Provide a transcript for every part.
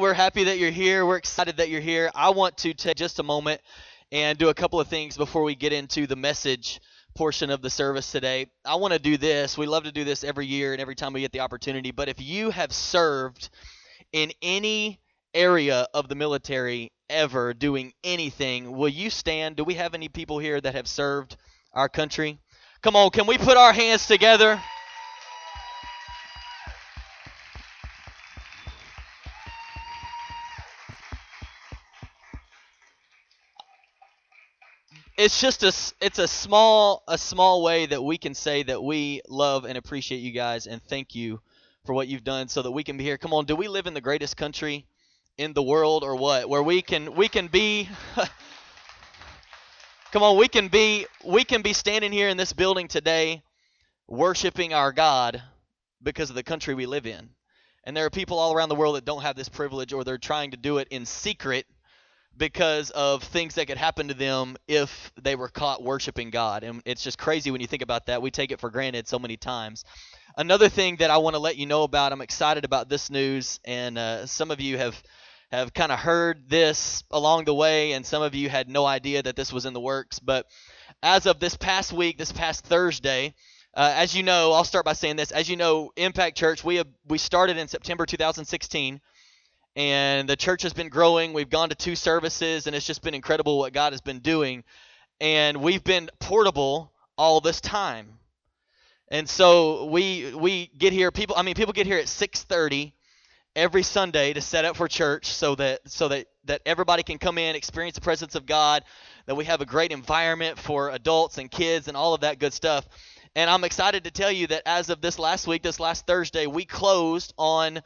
We're happy that you're here. We're excited that you're here. I want to take just a moment and do a couple of things before we get into the message portion of the service today. I want to do this. We love to do this every year and every time we get the opportunity. But if you have served in any area of the military ever doing anything, will you stand? Do we have any people here that have served our country? Come on, can we put our hands together? It's just a it's a small a small way that we can say that we love and appreciate you guys and thank you for what you've done so that we can be here. Come on, do we live in the greatest country in the world or what? Where we can we can be Come on, we can be we can be standing here in this building today worshiping our God because of the country we live in. And there are people all around the world that don't have this privilege or they're trying to do it in secret because of things that could happen to them if they were caught worshiping God. And it's just crazy when you think about that. We take it for granted so many times. Another thing that I want to let you know about, I'm excited about this news, and uh, some of you have have kind of heard this along the way, and some of you had no idea that this was in the works. But as of this past week, this past Thursday, uh, as you know, I'll start by saying this. As you know, Impact Church, we have we started in September 2016 and the church has been growing. We've gone to two services, and it's just been incredible what God has been doing. And we've been portable all this time. And so we we get here. People, I mean, people get here at 6:30 every Sunday to set up for church, so that so that that everybody can come in, experience the presence of God. That we have a great environment for adults and kids and all of that good stuff. And I'm excited to tell you that as of this last week, this last Thursday, we closed on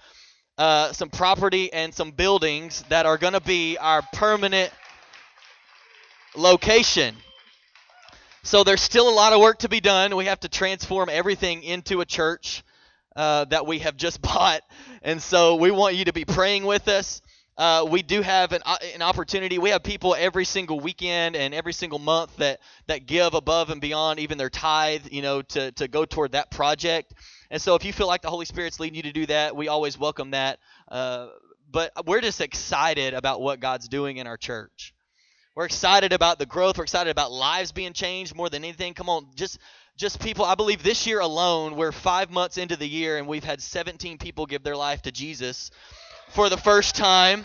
uh, some property and some buildings that are going to be our permanent location. So there's still a lot of work to be done. We have to transform everything into a church uh, that we have just bought. And so we want you to be praying with us. Uh, we do have an, uh, an opportunity. We have people every single weekend and every single month that, that give above and beyond even their tithe, you know, to, to go toward that project. And so if you feel like the Holy Spirit's leading you to do that, we always welcome that. Uh, but we're just excited about what God's doing in our church. We're excited about the growth. We're excited about lives being changed more than anything. Come on, just just people. I believe this year alone, we're five months into the year, and we've had 17 people give their life to Jesus for the first time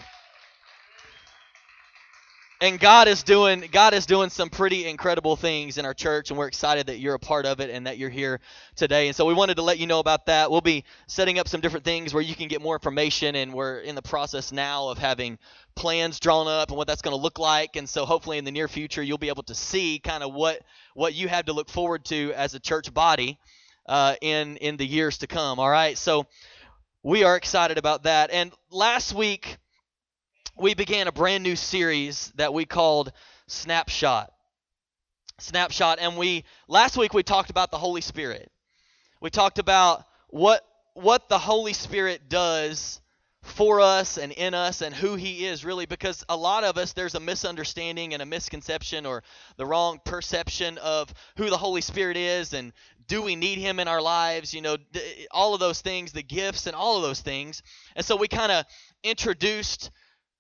and God is doing God is doing some pretty incredible things in our church and we're excited that you're a part of it and that you're here today. And so we wanted to let you know about that. We'll be setting up some different things where you can get more information and we're in the process now of having plans drawn up and what that's going to look like. And so hopefully in the near future you'll be able to see kind of what what you have to look forward to as a church body uh, in in the years to come. All right. So we are excited about that. And last week we began a brand new series that we called Snapshot. Snapshot. And we last week we talked about the Holy Spirit. We talked about what what the Holy Spirit does for us and in us and who he is really because a lot of us there's a misunderstanding and a misconception or the wrong perception of who the Holy Spirit is and do we need him in our lives you know all of those things the gifts and all of those things and so we kind of introduced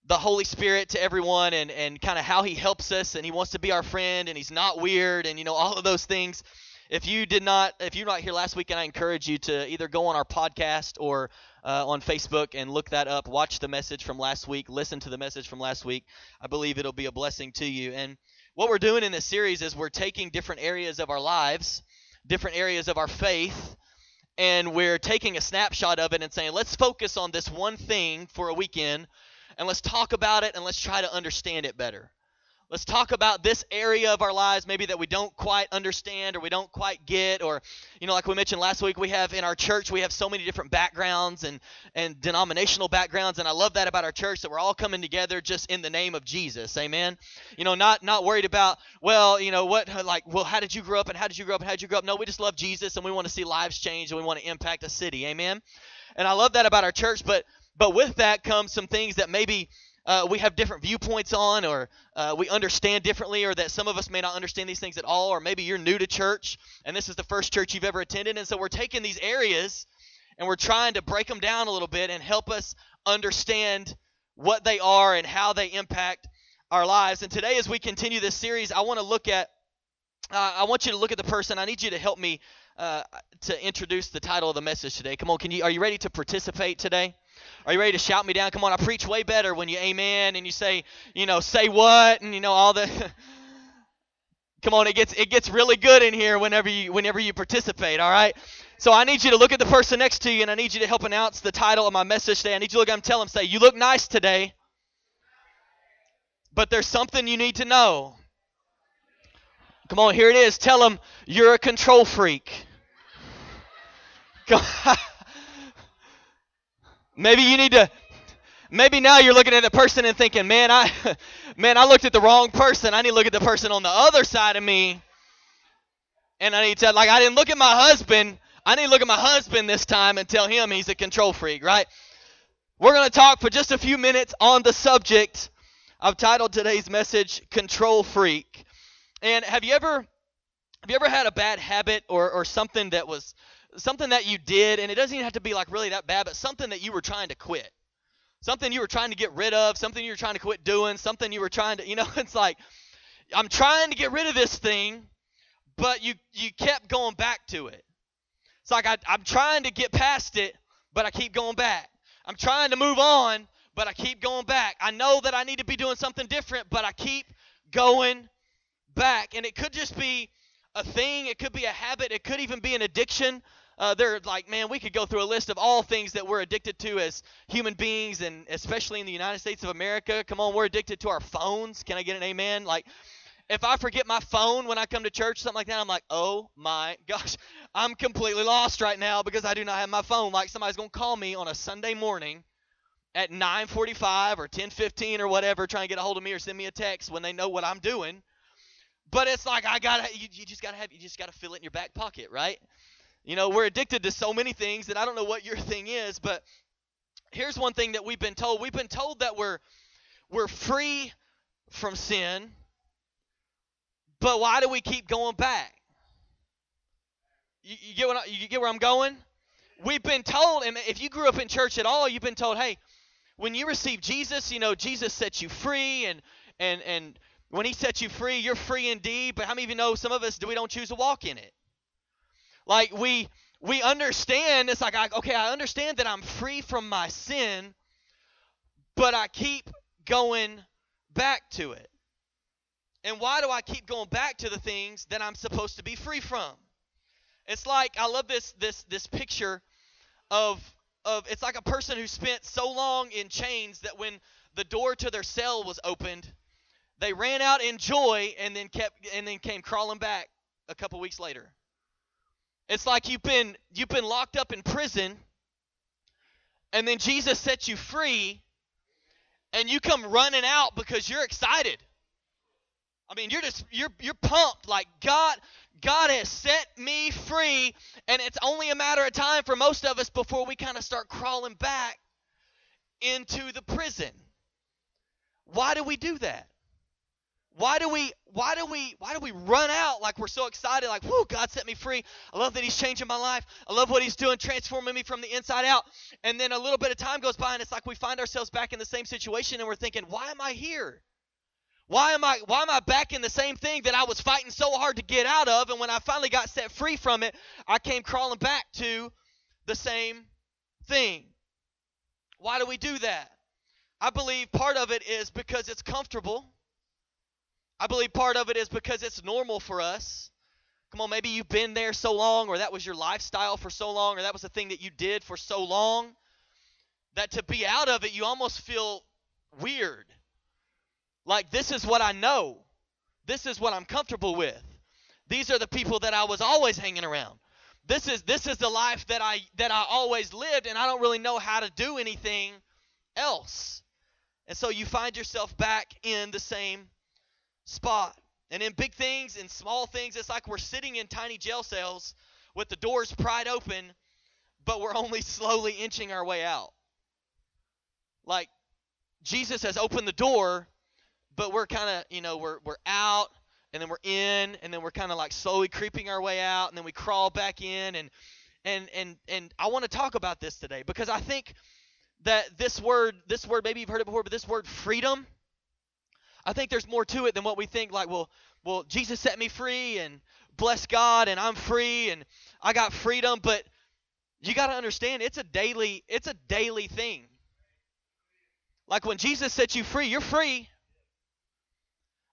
the Holy Spirit to everyone and, and kind of how he helps us and he wants to be our friend and he's not weird and you know all of those things. If you did not, if you're not here last week, and I encourage you to either go on our podcast or uh, on Facebook and look that up. Watch the message from last week. Listen to the message from last week. I believe it'll be a blessing to you. And what we're doing in this series is we're taking different areas of our lives, different areas of our faith, and we're taking a snapshot of it and saying, let's focus on this one thing for a weekend and let's talk about it and let's try to understand it better. Let's talk about this area of our lives maybe that we don't quite understand or we don't quite get or you know like we mentioned last week we have in our church we have so many different backgrounds and and denominational backgrounds and I love that about our church that we're all coming together just in the name of Jesus. Amen. You know not not worried about well, you know what like well how did you grow up and how did you grow up and how did you grow up? No, we just love Jesus and we want to see lives change and we want to impact a city. Amen. And I love that about our church, but but with that comes some things that maybe uh, we have different viewpoints on, or uh, we understand differently, or that some of us may not understand these things at all, or maybe you're new to church and this is the first church you've ever attended. And so we're taking these areas and we're trying to break them down a little bit and help us understand what they are and how they impact our lives. And today, as we continue this series, I want to look at, uh, I want you to look at the person. I need you to help me uh, to introduce the title of the message today. Come on, can you? Are you ready to participate today? Are you ready to shout me down? Come on, I preach way better when you amen and you say, you know, say what and you know all the. Come on, it gets it gets really good in here whenever you whenever you participate. All right. So I need you to look at the person next to you, and I need you to help announce the title of my message today. I need you to look at him, tell him, say, "You look nice today." But there's something you need to know. Come on, here it is. Tell them you're a control freak. maybe you need to maybe now you're looking at the person and thinking, "Man, I man, I looked at the wrong person. I need to look at the person on the other side of me." And I need to like I didn't look at my husband. I need to look at my husband this time and tell him he's a control freak, right? We're going to talk for just a few minutes on the subject I've titled today's message Control Freak. And have you ever have you ever had a bad habit or, or something that was something that you did and it doesn't even have to be like really that bad, but something that you were trying to quit. Something you were trying to get rid of, something you were trying to quit doing, something you were trying to, you know, it's like I'm trying to get rid of this thing, but you you kept going back to it. It's like I, I'm trying to get past it, but I keep going back. I'm trying to move on, but I keep going back. I know that I need to be doing something different, but I keep going back. And it could just be a thing, it could be a habit, it could even be an addiction. Uh, they're like, man, we could go through a list of all things that we're addicted to as human beings, and especially in the United States of America. Come on, we're addicted to our phones. Can I get an amen? Like, if I forget my phone when I come to church, something like that, I'm like, oh my gosh, I'm completely lost right now because I do not have my phone. Like somebody's gonna call me on a Sunday morning at 9:45 or 10:15 or whatever, trying to get a hold of me or send me a text when they know what I'm doing. But it's like I gotta, you, you just gotta have, you just gotta fill it in your back pocket, right? You know, we're addicted to so many things that I don't know what your thing is, but here's one thing that we've been told. We've been told that we're we're free from sin, but why do we keep going back? You, you get what I, you get where I'm going? We've been told, and if you grew up in church at all, you've been told, hey, when you receive Jesus, you know, Jesus sets you free and and and when he sets you free, you're free indeed. But how many of you know some of us do we don't choose to walk in it? Like we we understand it's like I, okay, I understand that I'm free from my sin, but I keep going back to it. And why do I keep going back to the things that I'm supposed to be free from? It's like I love this this this picture of of it's like a person who spent so long in chains that when the door to their cell was opened, they ran out in joy and then kept and then came crawling back a couple weeks later. It's like you've been you've been locked up in prison and then Jesus sets you free and you come running out because you're excited. I mean, you're just you're you're pumped like God God has set me free, and it's only a matter of time for most of us before we kind of start crawling back into the prison. Why do we do that? Why do we why do we why do we run out like we're so excited like whoo God set me free. I love that he's changing my life. I love what he's doing transforming me from the inside out. And then a little bit of time goes by and it's like we find ourselves back in the same situation and we're thinking, "Why am I here?" Why am I why am I back in the same thing that I was fighting so hard to get out of and when I finally got set free from it, I came crawling back to the same thing. Why do we do that? I believe part of it is because it's comfortable. I believe part of it is because it's normal for us. Come on, maybe you've been there so long, or that was your lifestyle for so long, or that was the thing that you did for so long, that to be out of it, you almost feel weird. Like, this is what I know. This is what I'm comfortable with. These are the people that I was always hanging around. This is this is the life that I that I always lived and I don't really know how to do anything else. And so you find yourself back in the same spot. And in big things and small things, it's like we're sitting in tiny jail cells with the doors pried open, but we're only slowly inching our way out. Like Jesus has opened the door, but we're kind of, you know, we're we're out and then we're in and then we're kind of like slowly creeping our way out and then we crawl back in and and and and I want to talk about this today because I think that this word, this word, maybe you've heard it before, but this word freedom, I think there's more to it than what we think. Like, well, well, Jesus set me free, and bless God, and I'm free, and I got freedom. But you got to understand, it's a daily, it's a daily thing. Like when Jesus set you free, you're free.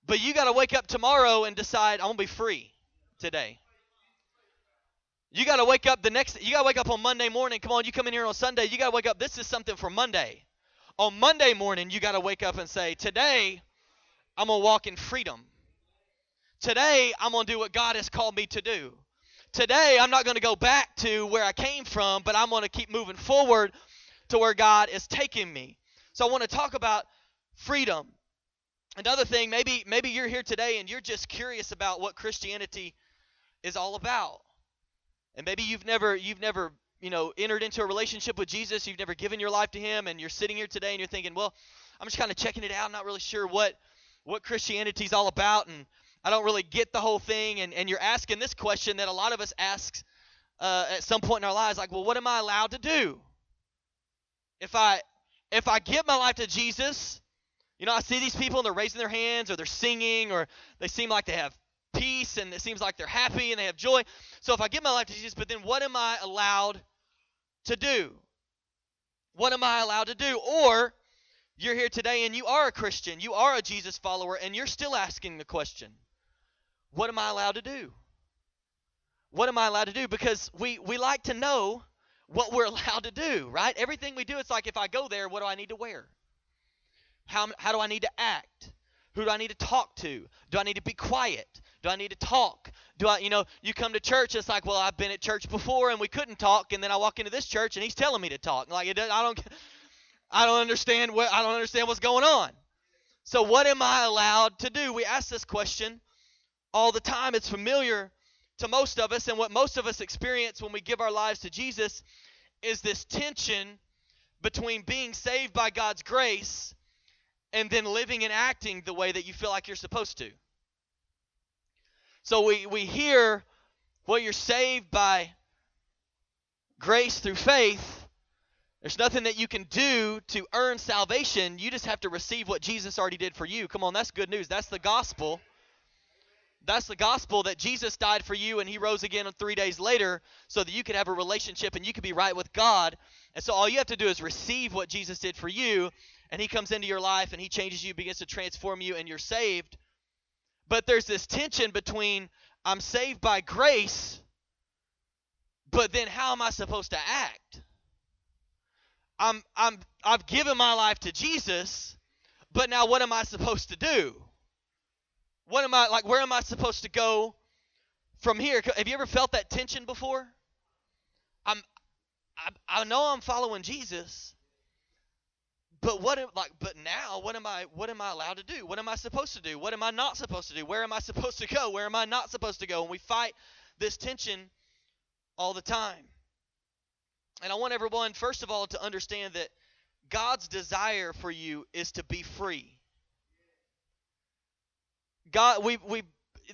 But you got to wake up tomorrow and decide, I'm to be free today. You got to wake up the next you got to wake up on Monday morning. Come on, you come in here on Sunday, you got to wake up this is something for Monday. On Monday morning, you got to wake up and say, "Today I'm going to walk in freedom. Today I'm going to do what God has called me to do. Today I'm not going to go back to where I came from, but I'm going to keep moving forward to where God is taking me." So I want to talk about freedom. Another thing, maybe maybe you're here today and you're just curious about what Christianity is all about. And maybe you've never you've never, you know, entered into a relationship with Jesus, you've never given your life to him and you're sitting here today and you're thinking, "Well, I'm just kind of checking it out, I'm not really sure what what Christianity's all about and I don't really get the whole thing." And and you're asking this question that a lot of us ask uh, at some point in our lives like, "Well, what am I allowed to do?" If I if I give my life to Jesus, you know, I see these people and they're raising their hands or they're singing or they seem like they have peace and it seems like they're happy and they have joy. So if I give my life to Jesus, but then what am I allowed to do? What am I allowed to do? Or you're here today and you are a Christian, you are a Jesus follower, and you're still asking the question, what am I allowed to do? What am I allowed to do? Because we, we like to know what we're allowed to do, right? Everything we do, it's like if I go there, what do I need to wear? How, how do I need to act? Who do I need to talk to? Do I need to be quiet? Do I need to talk? Do I, you know, you come to church, it's like, well, I've been at church before and we couldn't talk, and then I walk into this church and he's telling me to talk. Like, it, I don't, I don't understand what, I don't understand what's going on. So, what am I allowed to do? We ask this question all the time. It's familiar to most of us, and what most of us experience when we give our lives to Jesus is this tension between being saved by God's grace and then living and acting the way that you feel like you're supposed to. So we, we hear, well, you're saved by grace through faith. There's nothing that you can do to earn salvation. You just have to receive what Jesus already did for you. Come on, that's good news. That's the gospel. That's the gospel that Jesus died for you and he rose again three days later so that you could have a relationship and you could be right with God. And so all you have to do is receive what Jesus did for you and he comes into your life and he changes you, begins to transform you, and you're saved. But there's this tension between I'm saved by grace, but then how am I supposed to act? I'm I'm I've given my life to Jesus, but now what am I supposed to do? What am I like where am I supposed to go from here? Have you ever felt that tension before? I'm I, I know I'm following Jesus, but what like but now what am I what am I allowed to do? What am I supposed to do? What am I not supposed to do? Where am I supposed to go? Where am I not supposed to go? And we fight this tension all the time. And I want everyone first of all to understand that God's desire for you is to be free. God we we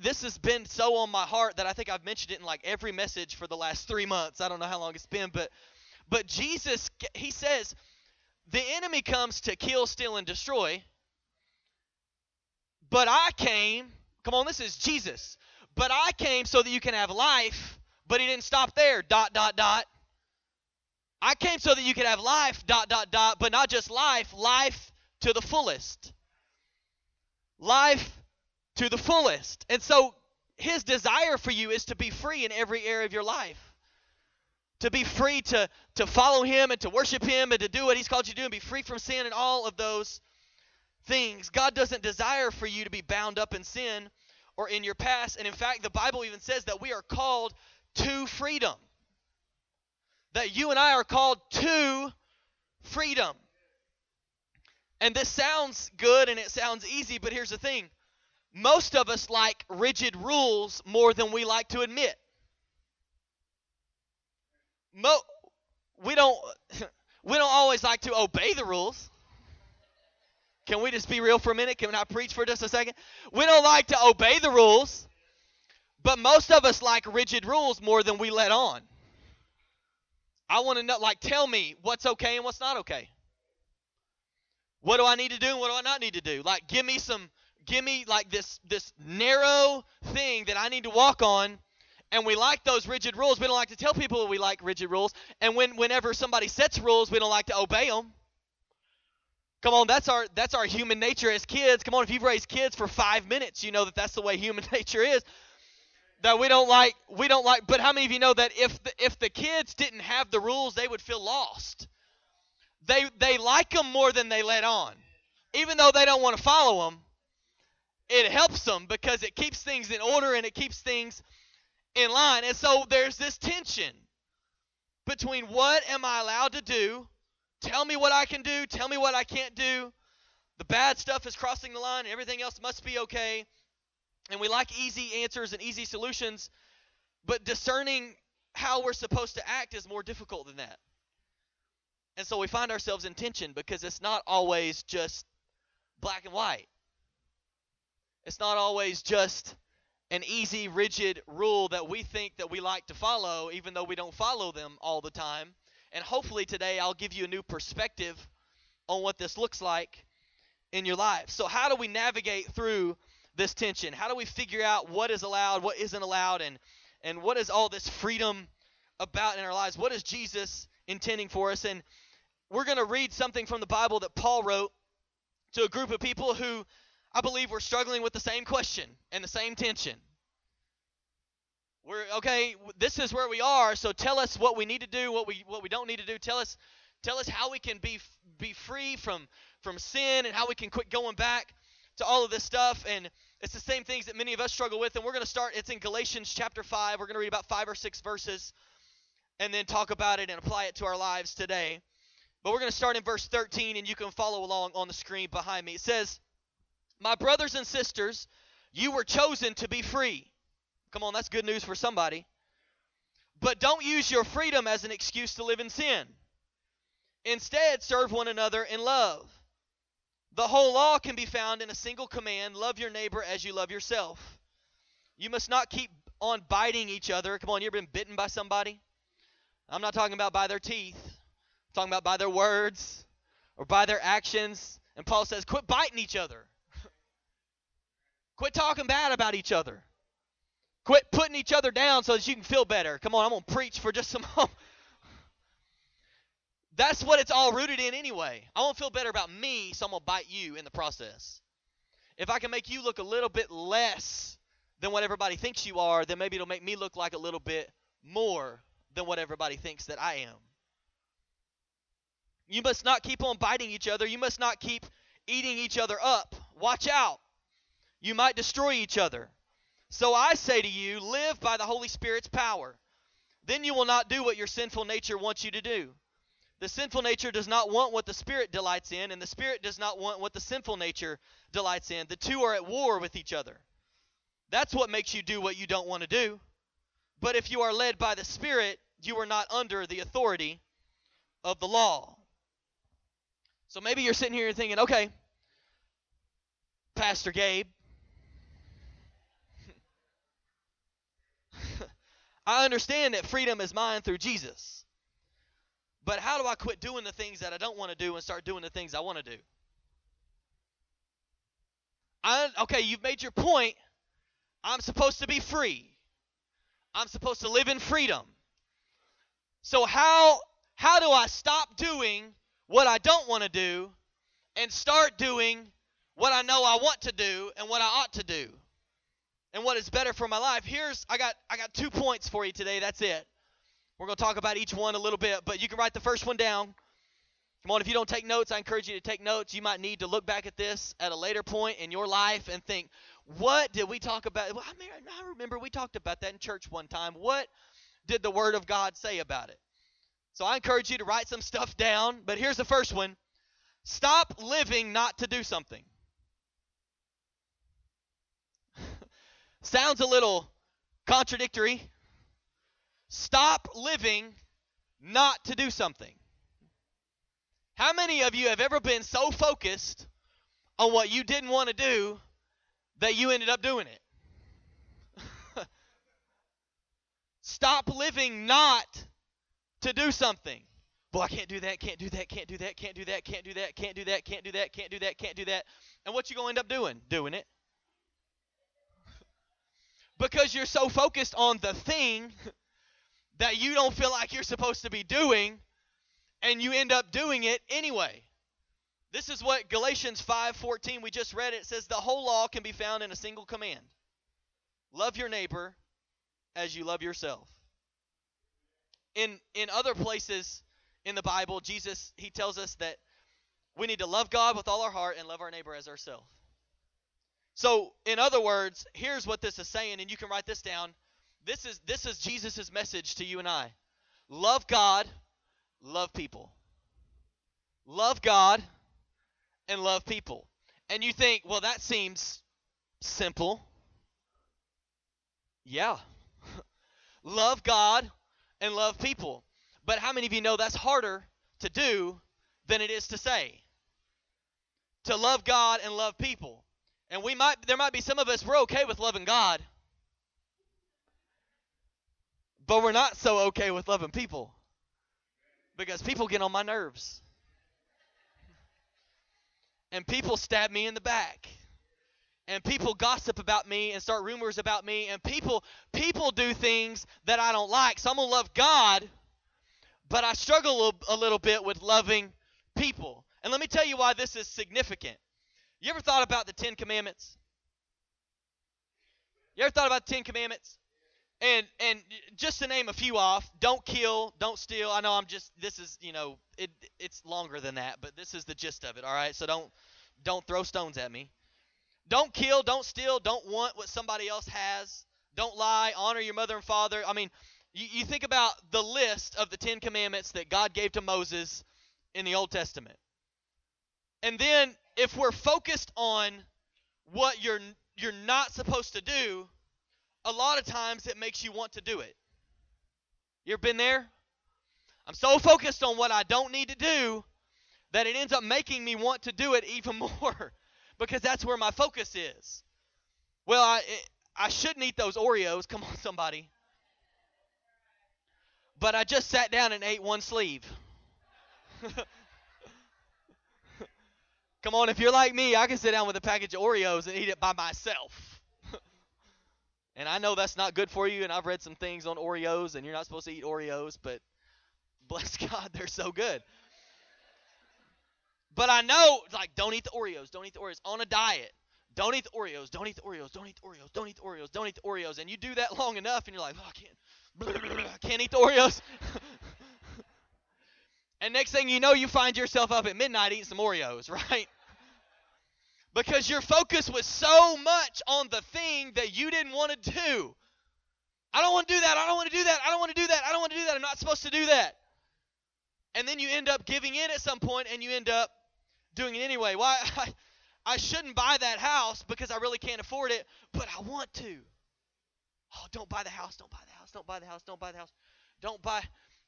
this has been so on my heart that I think I've mentioned it in like every message for the last 3 months. I don't know how long it's been, but but Jesus he says the enemy comes to kill, steal, and destroy. But I came, come on, this is Jesus. But I came so that you can have life, but he didn't stop there. Dot, dot, dot. I came so that you could have life, dot, dot, dot, but not just life, life to the fullest. Life to the fullest. And so his desire for you is to be free in every area of your life to be free to, to follow Him and to worship Him and to do what He's called you to do and be free from sin and all of those things. God doesn't desire for you to be bound up in sin or in your past. And in fact, the Bible even says that we are called to freedom. That you and I are called to freedom. And this sounds good and it sounds easy, but here's the thing most of us like rigid rules more than we like to admit. Mo, we don't we don't always like to obey the rules. Can we just be real for a minute? Can I preach for just a second? We don't like to obey the rules, but most of us like rigid rules more than we let on. I want to know, like, tell me what's okay and what's not okay. What do I need to do and what do I not need to do? Like give me some give me like this this narrow thing that I need to walk on and we like those rigid rules. We don't like to tell people we like rigid rules. And when whenever somebody sets rules, we don't like to obey them. Come on, that's our that's our human nature as kids. Come on, if you've raised kids for 5 minutes, you know that that's the way human nature is. That we don't like we don't like but how many of you know that if the, if the kids didn't have the rules, they would feel lost. They they like them more than they let on. Even though they don't want to follow them, it helps them because it keeps things in order and it keeps things in line. And so there's this tension between what am I allowed to do? Tell me what I can do, tell me what I can't do. The bad stuff is crossing the line, everything else must be okay. And we like easy answers and easy solutions, but discerning how we're supposed to act is more difficult than that. And so we find ourselves in tension because it's not always just black and white. It's not always just an easy, rigid rule that we think that we like to follow, even though we don't follow them all the time. And hopefully today I'll give you a new perspective on what this looks like in your life. So, how do we navigate through this tension? How do we figure out what is allowed, what isn't allowed, and and what is all this freedom about in our lives? What is Jesus intending for us? And we're going to read something from the Bible that Paul wrote to a group of people who I believe we're struggling with the same question and the same tension. We're okay, this is where we are, so tell us what we need to do, what we what we don't need to do. Tell us tell us how we can be be free from from sin and how we can quit going back to all of this stuff and it's the same things that many of us struggle with and we're going to start it's in Galatians chapter 5. We're going to read about 5 or 6 verses and then talk about it and apply it to our lives today. But we're going to start in verse 13 and you can follow along on the screen behind me. It says my brothers and sisters, you were chosen to be free. Come on, that's good news for somebody. But don't use your freedom as an excuse to live in sin. Instead, serve one another in love. The whole law can be found in a single command love your neighbor as you love yourself. You must not keep on biting each other. Come on, you ever been bitten by somebody? I'm not talking about by their teeth, I'm talking about by their words or by their actions. And Paul says, quit biting each other. Quit talking bad about each other. Quit putting each other down so that you can feel better. Come on, I'm going to preach for just moment. That's what it's all rooted in anyway. I want to feel better about me, so I'm going to bite you in the process. If I can make you look a little bit less than what everybody thinks you are, then maybe it'll make me look like a little bit more than what everybody thinks that I am. You must not keep on biting each other. You must not keep eating each other up. Watch out you might destroy each other. So I say to you, live by the Holy Spirit's power. Then you will not do what your sinful nature wants you to do. The sinful nature does not want what the Spirit delights in, and the Spirit does not want what the sinful nature delights in. The two are at war with each other. That's what makes you do what you don't want to do. But if you are led by the Spirit, you are not under the authority of the law. So maybe you're sitting here thinking, okay, Pastor Gabe, I understand that freedom is mine through Jesus. But how do I quit doing the things that I don't want to do and start doing the things I want to do? I, okay, you've made your point. I'm supposed to be free. I'm supposed to live in freedom. So how how do I stop doing what I don't want to do and start doing what I know I want to do and what I ought to do? and what is better for my life. Here's I got I got two points for you today. That's it. We're going to talk about each one a little bit, but you can write the first one down. Come on, if you don't take notes, I encourage you to take notes. You might need to look back at this at a later point in your life and think, what did we talk about? Well, I, mean, I remember we talked about that in church one time. What did the Word of God say about it? So I encourage you to write some stuff down, but here's the first one Stop living not to do something. Sounds a little contradictory. Stop living not to do something. How many of you have ever been so focused on what you didn't want to do that you ended up doing it? Stop living not to do something. boy, I can't do that, can't do that, can't do that, can't do that, can't do that, can't do that, can't do that, can't do that, can't do that. And what you to end up doing? Doing it. Because you're so focused on the thing that you don't feel like you're supposed to be doing and you end up doing it anyway. This is what Galatians 5:14 we just read it says the whole law can be found in a single command. Love your neighbor as you love yourself. In in other places in the Bible, Jesus he tells us that we need to love God with all our heart and love our neighbor as ourselves. So, in other words, here's what this is saying and you can write this down. This is this is Jesus' message to you and I. Love God, love people. Love God and love people. And you think, well, that seems simple. Yeah. love God and love people. But how many of you know that's harder to do than it is to say? To love God and love people. And we might there might be some of us we're okay with loving God. But we're not so okay with loving people. Because people get on my nerves. And people stab me in the back and people gossip about me and start rumors about me and people people do things that I don't like. So I'm going to love God, but I struggle a little bit with loving people. And let me tell you why this is significant. You ever thought about the 10 commandments? You ever thought about the 10 commandments? And and just to name a few off, don't kill, don't steal. I know I'm just this is, you know, it it's longer than that, but this is the gist of it, all right? So don't don't throw stones at me. Don't kill, don't steal, don't want what somebody else has. Don't lie, honor your mother and father. I mean, you, you think about the list of the Ten Commandments that God gave to Moses in the Old Testament. And then if we're focused on what you're you're not supposed to do, a lot of times it makes you want to do it. You ever been there? I'm so focused on what I don't need to do that it ends up making me want to do it even more because that's where my focus is. Well, I I shouldn't eat those Oreos. Come on, somebody. But I just sat down and ate one sleeve. Come on, if you're like me, I can sit down with a package of Oreos and eat it by myself. And I know that's not good for you, and I've read some things on Oreos, and you're not supposed to eat Oreos, but bless God, they're so good. But I know, like, don't eat the Oreos, don't eat the Oreos. On a diet, don't eat the Oreos, don't eat the Oreos, don't eat the Oreos, don't eat the Oreos, don't eat the Oreos. And you do that long enough, and you're like, oh, I can't, blah, blah, blah, I can't eat the Oreos. and next thing you know, you find yourself up at midnight eating some Oreos, right? Because your focus was so much on the thing that you didn't want to do. I don't want to do that. I don't want to do that. I don't want to do that. I don't want to do that. I'm not supposed to do that. And then you end up giving in at some point and you end up doing it anyway. Why I, I shouldn't buy that house because I really can't afford it, but I want to. Oh, don't buy the house, don't buy the house, don't buy the house, don't buy the house. Don't buy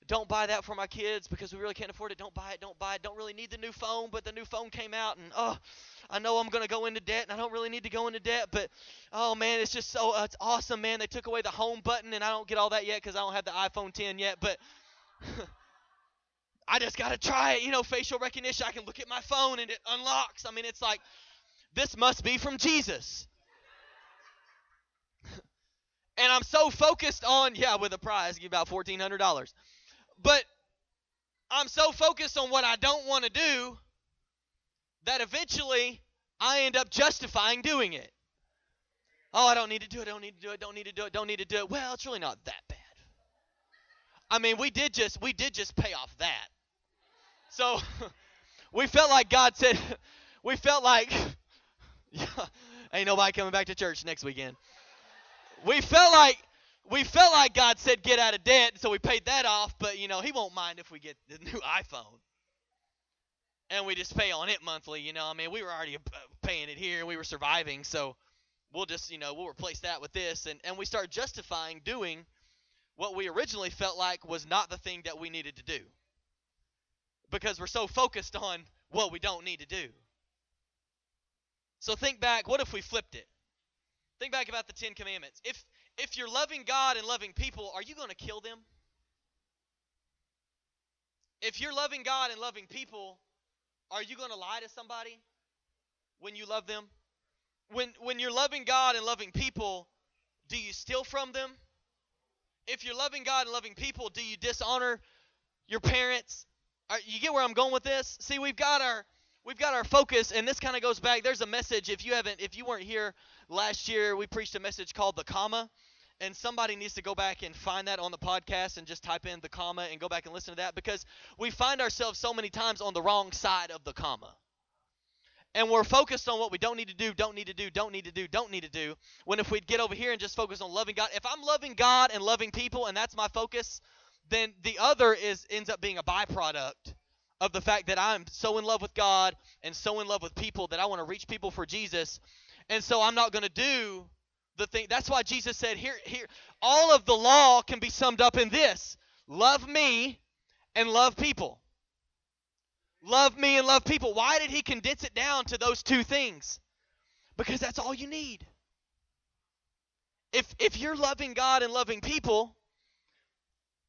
don't buy that for my kids because we really can't afford it. Don't buy it, don't buy it. Don't really need the new phone, but the new phone came out and oh, I know I'm to go into debt and I don't really need to go into debt, but oh man, it's just so uh, it's awesome, man. They took away the home button and I don't get all that yet cuz I don't have the iPhone 10 yet, but I just got to try it. You know, facial recognition. I can look at my phone and it unlocks. I mean, it's like, this must be from Jesus. and I'm so focused on, yeah, with a prize, give about $1,400. But I'm so focused on what I don't want to do that eventually I end up justifying doing it. Oh, I don't need to do it. I don't need to do it. Don't need to do it. Don't need to do it. Well, it's really not that bad. I mean, we did just we did just pay off that. So we felt like God said, we felt like, yeah, ain't nobody coming back to church next weekend. We felt like we felt like God said get out of debt, so we paid that off. But you know He won't mind if we get the new iPhone, and we just pay on it monthly. You know, I mean we were already uh, paying it here, and we were surviving, so we'll just you know we'll replace that with this, and and we start justifying doing what we originally felt like was not the thing that we needed to do because we're so focused on what we don't need to do. So think back, what if we flipped it? Think back about the 10 commandments. If if you're loving God and loving people, are you going to kill them? if you're loving God and loving people, are you going to lie to somebody when you love them? When when you're loving God and loving people, do you steal from them? If you're loving God and loving people, do you dishonor your parents? Are, you get where I'm going with this? See, we've got our we've got our focus, and this kind of goes back. There's a message. If you haven't, if you weren't here last year, we preached a message called the comma, and somebody needs to go back and find that on the podcast and just type in the comma and go back and listen to that because we find ourselves so many times on the wrong side of the comma. And we're focused on what we don't need to do, don't need to do, don't need to do, don't need to do. When if we'd get over here and just focus on loving God, if I'm loving God and loving people and that's my focus, then the other is ends up being a byproduct of the fact that I'm so in love with God and so in love with people that I want to reach people for Jesus. And so I'm not going to do the thing. That's why Jesus said, here, here, all of the law can be summed up in this love me and love people. Love me and love people. Why did he condense it down to those two things? Because that's all you need. If, if you're loving God and loving people,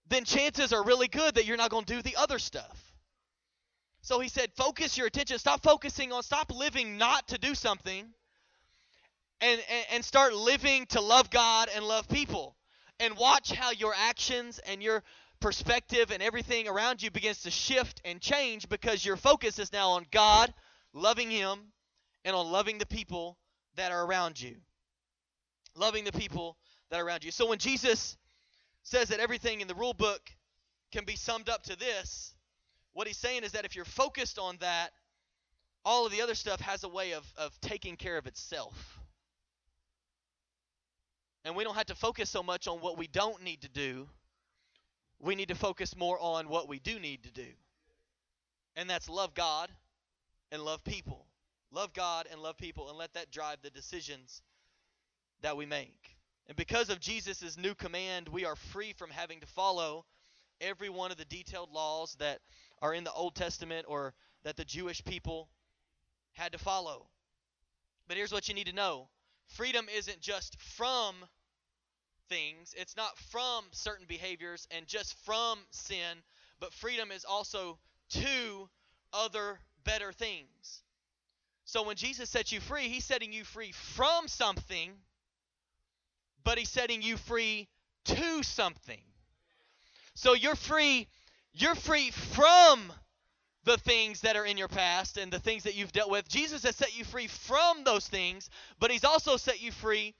then chances are really good that you're not going to do the other stuff. So he said, focus your attention. Stop focusing on, stop living not to do something, and, and, and start living to love God and love people. And watch how your actions and your perspective and everything around you begins to shift and change because your focus is now on God, loving Him, and on loving the people that are around you. Loving the people that are around you. So when Jesus says that everything in the rule book can be summed up to this, what he's saying is that if you're focused on that, all of the other stuff has a way of, of taking care of itself. And we don't have to focus so much on what we don't need to do. We need to focus more on what we do need to do. And that's love God and love people. Love God and love people and let that drive the decisions that we make. And because of Jesus' new command, we are free from having to follow every one of the detailed laws that are in the Old Testament or that the Jewish people had to follow. But here's what you need to know freedom isn't just from things, it's not from certain behaviors and just from sin, but freedom is also to other better things. So when Jesus sets you free, he's setting you free from something but he's setting you free to something. So you're free you're free from the things that are in your past and the things that you've dealt with. Jesus has set you free from those things, but he's also set you free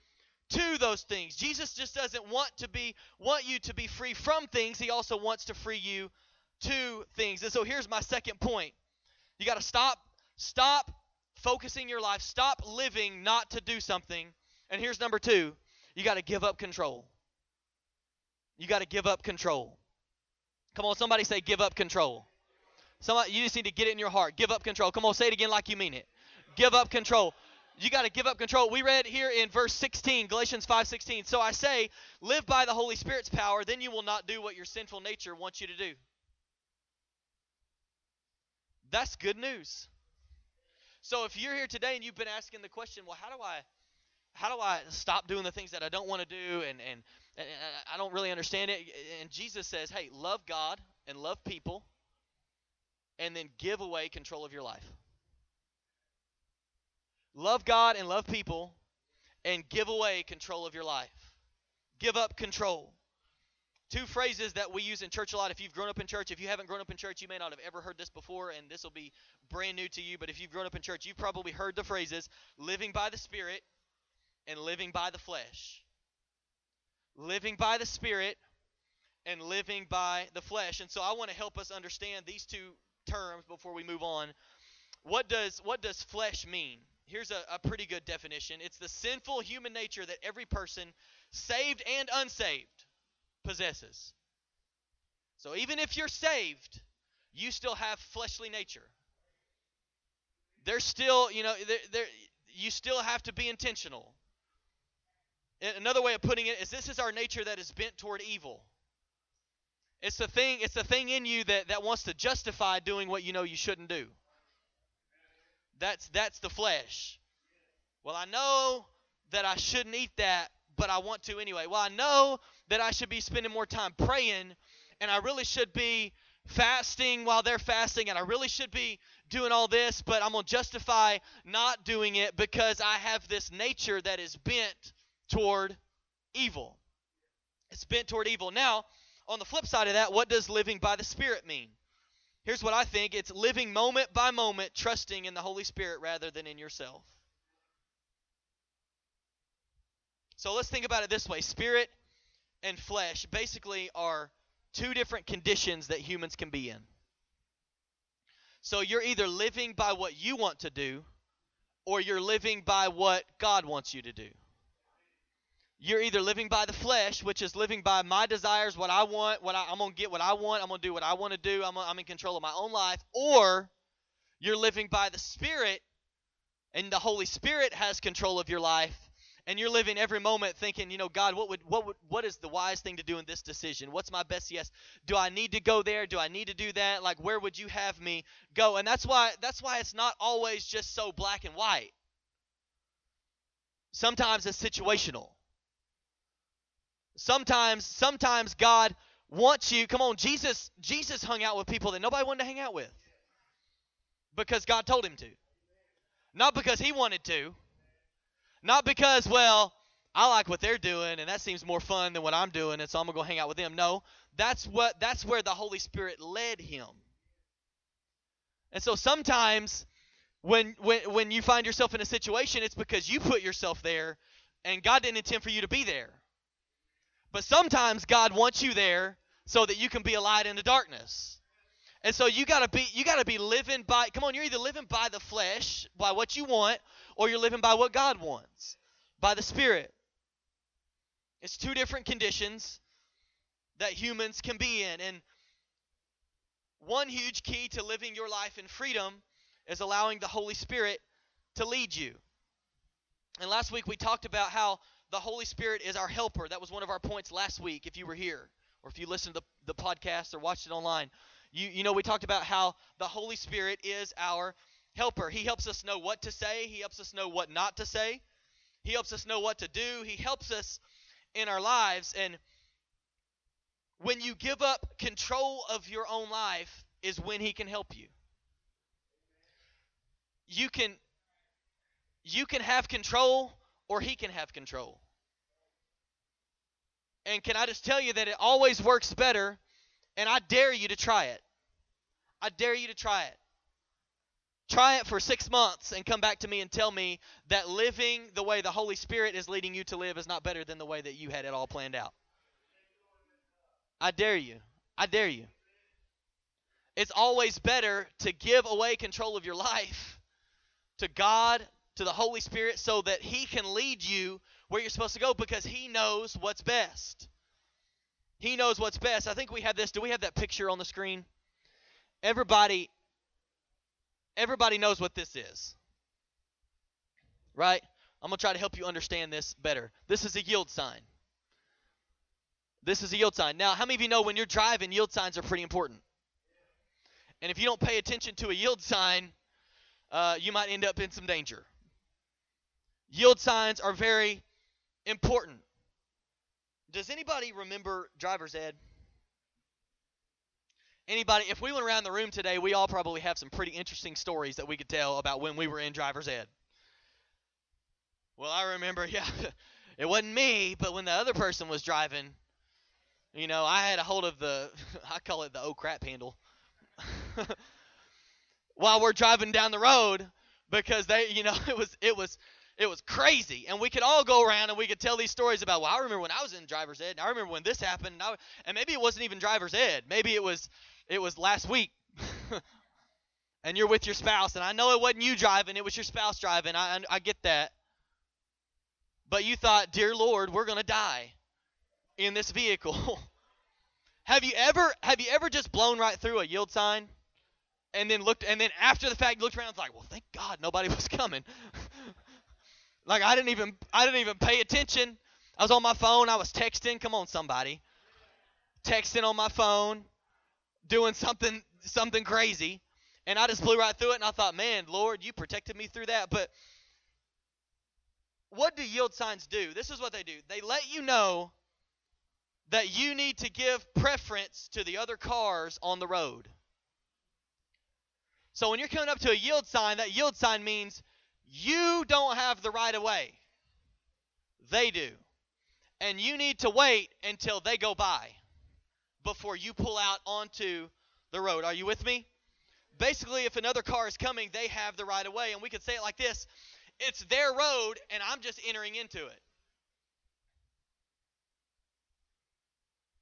to those things. Jesus just doesn't want to be want you to be free from things. He also wants to free you to things. And so here's my second point. You got to stop stop focusing your life, stop living not to do something. And here's number 2. You got to give up control. You got to give up control. Come on, somebody say, give up control. Somebody, you just need to get it in your heart. Give up control. Come on, say it again like you mean it. Give up control. You got to give up control. We read here in verse 16, Galatians 5:16. So I say, live by the Holy Spirit's power, then you will not do what your sinful nature wants you to do. That's good news. So if you're here today and you've been asking the question, well, how do I how do I stop doing the things that I don't want to do and, and, and I don't really understand it? And Jesus says, hey, love God and love people and then give away control of your life. Love God and love people and give away control of your life. Give up control. Two phrases that we use in church a lot. If you've grown up in church, if you haven't grown up in church, you may not have ever heard this before, and this will be brand new to you. But if you've grown up in church, you've probably heard the phrases living by the Spirit and living by the flesh. Living by the Spirit and living by the flesh. And so I want to help us understand these two terms before we move on. What does what does flesh mean? Here's a, a pretty good definition. It's the sinful human nature that every person, saved and unsaved, possesses. So even if you're saved, you still have fleshly nature. There's still, you know, there, there, you still have to be intentional. Another way of putting it is this is our nature that is bent toward evil. It's the thing, it's the thing in you that, that wants to justify doing what you know you shouldn't do. That's that's the flesh. Well, I know that I shouldn't eat that, but I want to anyway. Well, I know that I should be spending more time praying, and I really should be fasting while they're fasting, and I really should be doing all this, but I'm going to justify not doing it because I have this nature that is bent toward evil. It's bent toward evil. Now, on the flip side of that, what does living by the Spirit mean? Here's what I think it's living moment by moment, trusting in the Holy Spirit rather than in yourself. So let's think about it this way spirit and flesh basically are two different conditions that humans can be in. So you're either living by what you want to do or you're living by what God wants you to do. You're either living by the flesh, which is living by my desires, what I want, what I, am to get what I want, I'm to do what I want to do, I'm, I'm in control of my own life, or you're living by the Spirit, and the Holy Spirit has control of your life, and you're living every moment thinking, you know, God, what would what would what is the wise thing to do in this decision? What's my best yes? Do I need to go there? Do I need to do that? Like where would you have me go? And that's why that's why it's not always just so black and white. Sometimes it's situational. Sometimes sometimes God wants you. Come on, Jesus Jesus hung out with people that nobody wanted to hang out with. Because God told him to. Not because he wanted to not because, well, I like what they're doing and that seems more fun than what I'm doing and so I'm to go hang out with them. No, that's what that's where the Holy Spirit led him. And so sometimes when when when you find yourself in a situation it's because you put yourself there and God didn't intend for you to be there. But sometimes God wants you there so that you can be a light in the darkness. And so you gotta be you gotta be living by come on, you're either living by the flesh, by what you want, or you're living by what God wants, by the Spirit. It's two different conditions that humans can be in. And one huge key to living your life in freedom is allowing the Holy Spirit to lead you. And last week we talked about how the Holy Spirit is our helper. That was one of our points last week, if you were here, or if you listened to the, the podcast or watched it online. You, you know, we talked about how the Holy Spirit is our helper. He helps us know what to say, He helps us know what not to say, He helps us know what to do, He helps us in our lives. And when you give up control of your own life, is when He can help you. You can you can have control or he can have control. And can I just tell you that it always works better and I dare you to try it. I dare you to try it. Try it for six months and come back to me and tell me that living the way the Holy Spirit is leading you to live is not better than the way that you had it all planned out. I dare you. I dare you. It's always better to give away control of your life to God, to the Holy Spirit, so that He can lead you where you're supposed to go because He knows what's best. He knows what's best. I think we have this. Do we have that picture on the screen? Everybody everybody knows what this is. Right? I'm going to try to help you understand this better. This is a yield sign. This is a yield sign. Now, how many of you know when you're driving, yield signs are pretty important? And if you don't pay attention to a yield sign, uh, you might end up in some danger. Yield signs are very important. Does anybody remember driver's ed? Anybody, if we went around the room today, we all probably have some pretty interesting stories that we could tell about when we were in driver's ed. Well, I remember, yeah, it wasn't me, but when the other person was driving, you know, I had a hold of the, I call it the oh crap handle, while we're driving down the road because they, you know, it was, it was, it was crazy. And we could all go around and we could tell these stories about, well, I remember when I was in driver's ed, and I remember when this happened, and, I, and maybe it wasn't even driver's ed. Maybe it was it was last week. and you're with your spouse, and I know it wasn't you driving, it was your spouse driving. I, I, get that. But you thought, dear Lord, we're going to die in this vehicle. have you ever have you ever just blown right through a yield sign and then looked and then after the fact looked around and was like, well, thank God nobody was coming. Like I didn't even I didn't even pay attention. I was on my phone. I was texting. Come on, somebody. Texting on my phone doing something something crazy and I just blew right through it and I thought, "Man, Lord, you protected me through that." But what do yield signs do? This is what they do. They let you know that you need to give preference to the other cars on the road. So when you're coming up to a yield sign, that yield sign means you don't have the right of way. They do. And you need to wait until they go by before you pull out onto the road. Are you with me? Basically, if another car is coming, they have the right of way. And we could say it like this it's their road, and I'm just entering into it.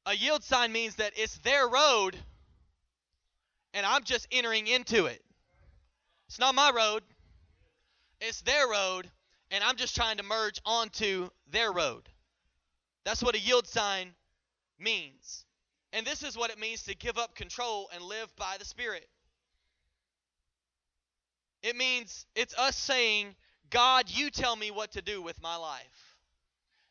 A yield sign means that it's their road, and I'm just entering into it. It's not my road, it's their road, and I'm just trying to merge onto their road. That's what a yield sign means. And this is what it means to give up control and live by the Spirit. It means it's us saying, God, you tell me what to do with my life.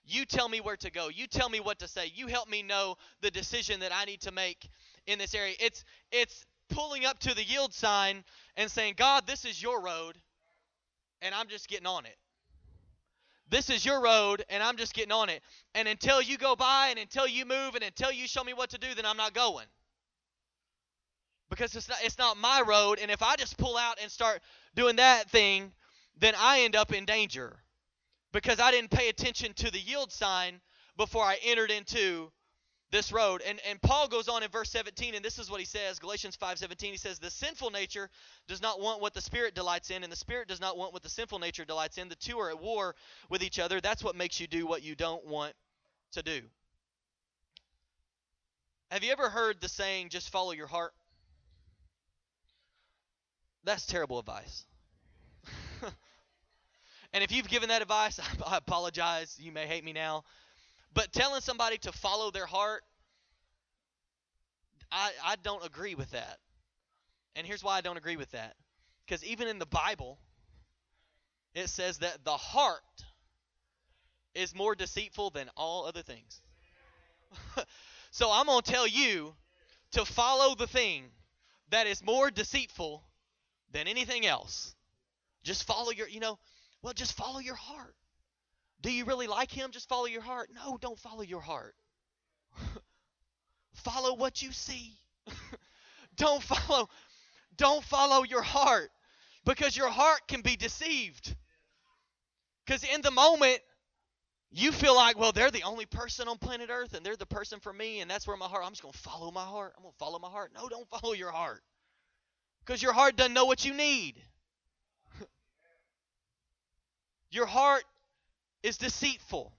You tell me where to go. You tell me what to say. You help me know the decision that I need to make in this area. It's it's pulling up to the yield sign and saying, God, this is your road, and I'm just getting on it. This is your road, and I'm just getting on it. And until you go by, and until you move, and until you show me what to do, then I'm not going. Because it's not, it's not my road, and if I just pull out and start doing that thing, then I end up in danger. Because I didn't pay attention to the yield sign before I entered into this road. And, and Paul goes on in verse 17, and this is what he says Galatians 5:17. He says, The sinful nature does not want what the Spirit delights in, and the Spirit does not want what the sinful nature delights in. The two are at war with each other. That's what makes you do what you don't want to do. Have you ever heard the saying, just follow your heart? That's terrible advice. and if you've given that advice, I apologize. You may hate me now. But telling somebody to follow their heart, I, I don't agree with that. And here's why I don't agree with that. Because even in the Bible, it says that the heart is more deceitful than all other things. so I'm going to tell you to follow the thing that is more deceitful than anything else. Just follow your, you know, well, just follow your heart. Do you really like him? Just follow your heart. No, don't follow your heart. follow what you see. don't follow don't follow your heart because your heart can be deceived. Cuz in the moment you feel like, well, they're the only person on planet Earth and they're the person for me and that's where my heart I'm just going to follow my heart. I'm going to follow my heart. No, don't follow your heart. Cuz your heart doesn't know what you need. your heart is deceitful.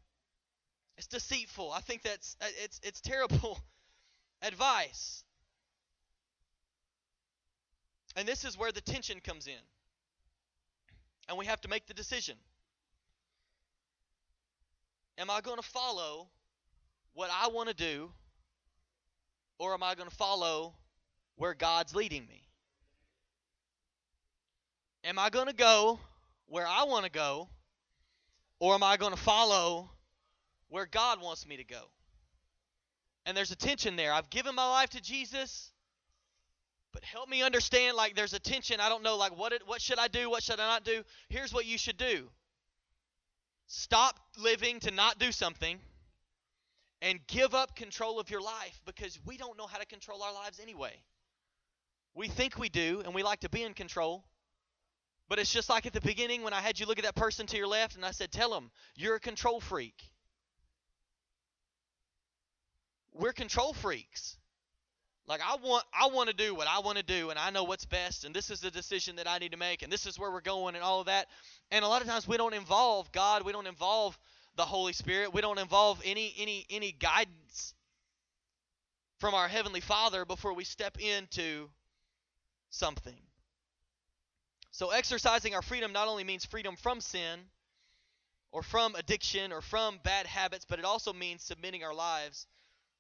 It's deceitful. I think that's uh, it's it's terrible advice. And this is where the tension comes in. And we have to make the decision. Am I going to follow what I want to do or am I going to follow where God's leading me? Am I going to go where I want to go or am I going to follow where God wants me to go? And there's a tension there. I've given my life to Jesus, but help me understand like there's a tension. I don't know like what it, what should I do? What should I not do? Here's what you should do. Stop living to not do something and give up control of your life because we don't know how to control our lives anyway. We think we do and we like to be in control, but it's just like at the beginning when I had you look at that person to your left and I said, Tell them, you're a control freak. We're control freaks. Like I want I want to do what I want to do and I know what's best and this is the decision that I need to make and this is where we're going and all of that. And a lot of times we don't involve God, we don't involve the Holy Spirit, we don't involve any any any guidance from our heavenly Father before we step into something. So, exercising our freedom not only means freedom from sin or from addiction or from bad habits, but it also means submitting our lives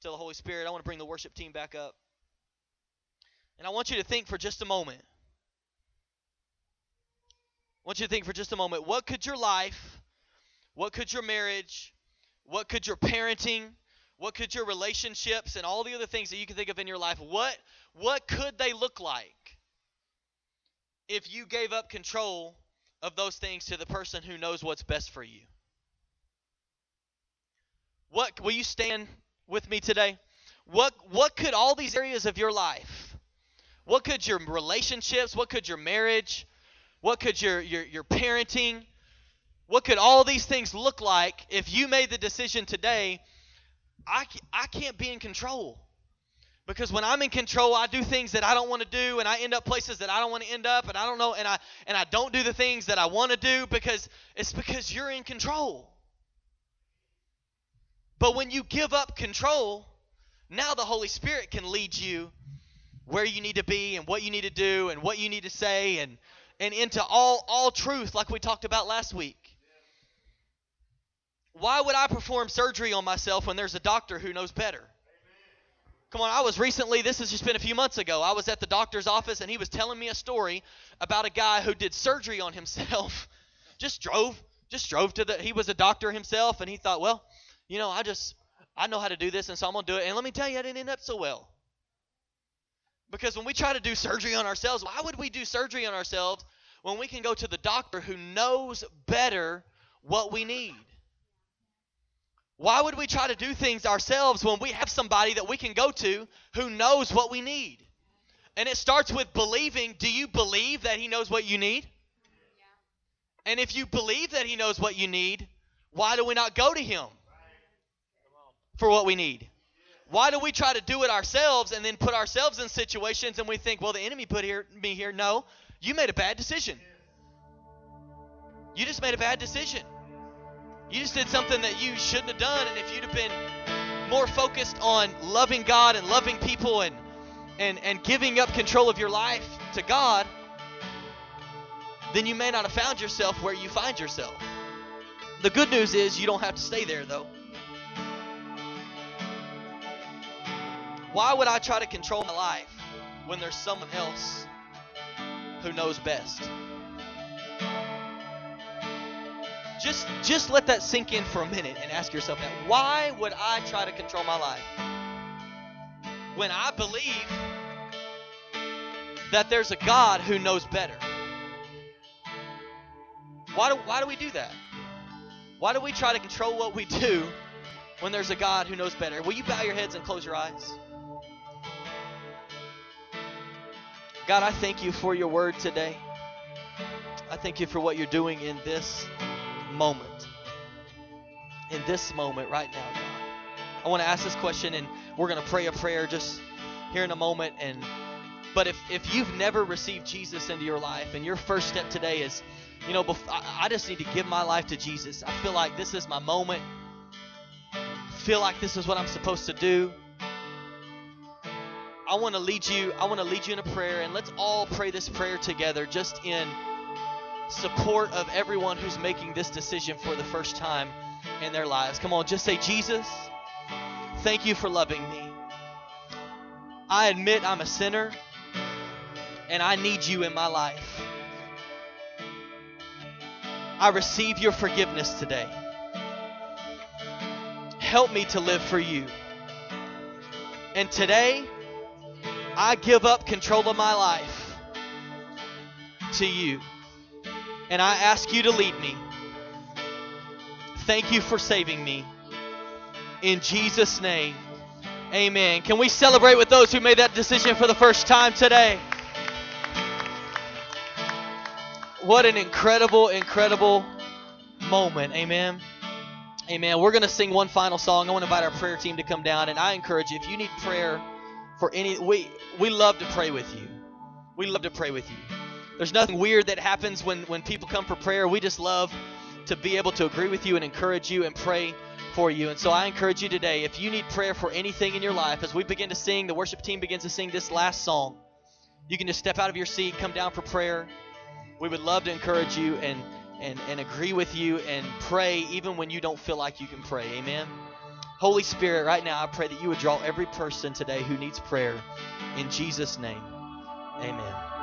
to the Holy Spirit. I want to bring the worship team back up. And I want you to think for just a moment. I want you to think for just a moment what could your life, what could your marriage, what could your parenting, what could your relationships and all the other things that you can think of in your life, what what could they look like if you gave up control of those things to the person who knows what's best for you? What will you stand with me today? What what could all these areas of your life? What could your relationships, what could your marriage, what could your your, your parenting, what could all these things look like if you made the decision today, I, I can't be in control? Because when I'm in control, I do things that I don't want to do, and I end up places that I don't want to end up, and I don't know, and I and I don't do the things that I want to do because it's because you're in control. But when you give up control, now the Holy Spirit can lead you where you need to be and what you need to do and what you need to say and and into all all truth like we talked about last week. Why would I perform surgery on myself when there's a doctor who knows better? Come on, I was recently, this has just been a few months ago. I was at the doctor's office and he was telling me a story about a guy who did surgery on himself. just drove, just drove to the, he was a doctor himself and he thought, well, you know, I just, I know how to do this and so I'm going to do it. And let me tell you, I didn't end up so well. Because when we try to do surgery on ourselves, why would we do surgery on ourselves when we can go to the doctor who knows better what we need? Why would we try to do things ourselves when we have somebody that we can go to who knows what we need? And it starts with believing. Do you believe that He knows what you need? Yeah. And if you believe that He knows what you need, why do we not go to Him for what we need? Why do we try to do it ourselves and then put ourselves in situations and we think, well, the enemy put here, me here? No, you made a bad decision. You just made a bad decision. You just did something that you shouldn't have done. And if you'd have been more focused on loving God and loving people and and and giving up control of your life to God, then you may not have found yourself where you find yourself. The good news is you don't have to stay there though. Why would I try to control my life when there's someone else who knows best? Just just let that sink in for a minute and ask yourself that. Why would I try to control my life? When I believe that there's a God who knows better. Why do, why do we do that? Why do we try to control what we do when there's a God who knows better? Will you bow your heads and close your eyes? God, I thank you for your word today. I thank you for what you're doing in this moment. In this moment right now, God. I want to ask this question and we're going to pray a prayer just here in a moment and but if, if you've never received Jesus into your life and your first step today is, you know, I just need to give my life to Jesus. I feel like this is my moment. feel like this is what I'm supposed to do. I want to lead you. I want to lead you in a prayer, and let's all pray this prayer together, just in support of everyone who's making this decision for the first time in their lives. Come on, just say, Jesus, thank you for loving me. I admit I'm a sinner and I need you in my life. I receive your forgiveness today. Help me to live for you. And today, I give up control of my life to you and I ask you to lead me. Thank you for saving me. In Jesus' name, amen. Can we celebrate with those who made that decision for the first time today? What an incredible, incredible moment. Amen. Amen. We're going to sing one final song. I want to invite our prayer team to come down, and I encourage you if you need prayer for any, we we love to pray with you. We love to pray with you. There's nothing weird that happens when, when people come for prayer. We just love to be able to agree with you and encourage you and pray for you. And so I encourage you today, if you need prayer for anything in your life, as we begin to sing, the worship team begins to sing this last song, you can just step out of your seat, come down for prayer. We would love to encourage you and, and, and agree with you and pray even when you don't feel like you can pray. Amen. Holy Spirit, right now, I pray that you would draw every person today who needs prayer. In Jesus' name, amen.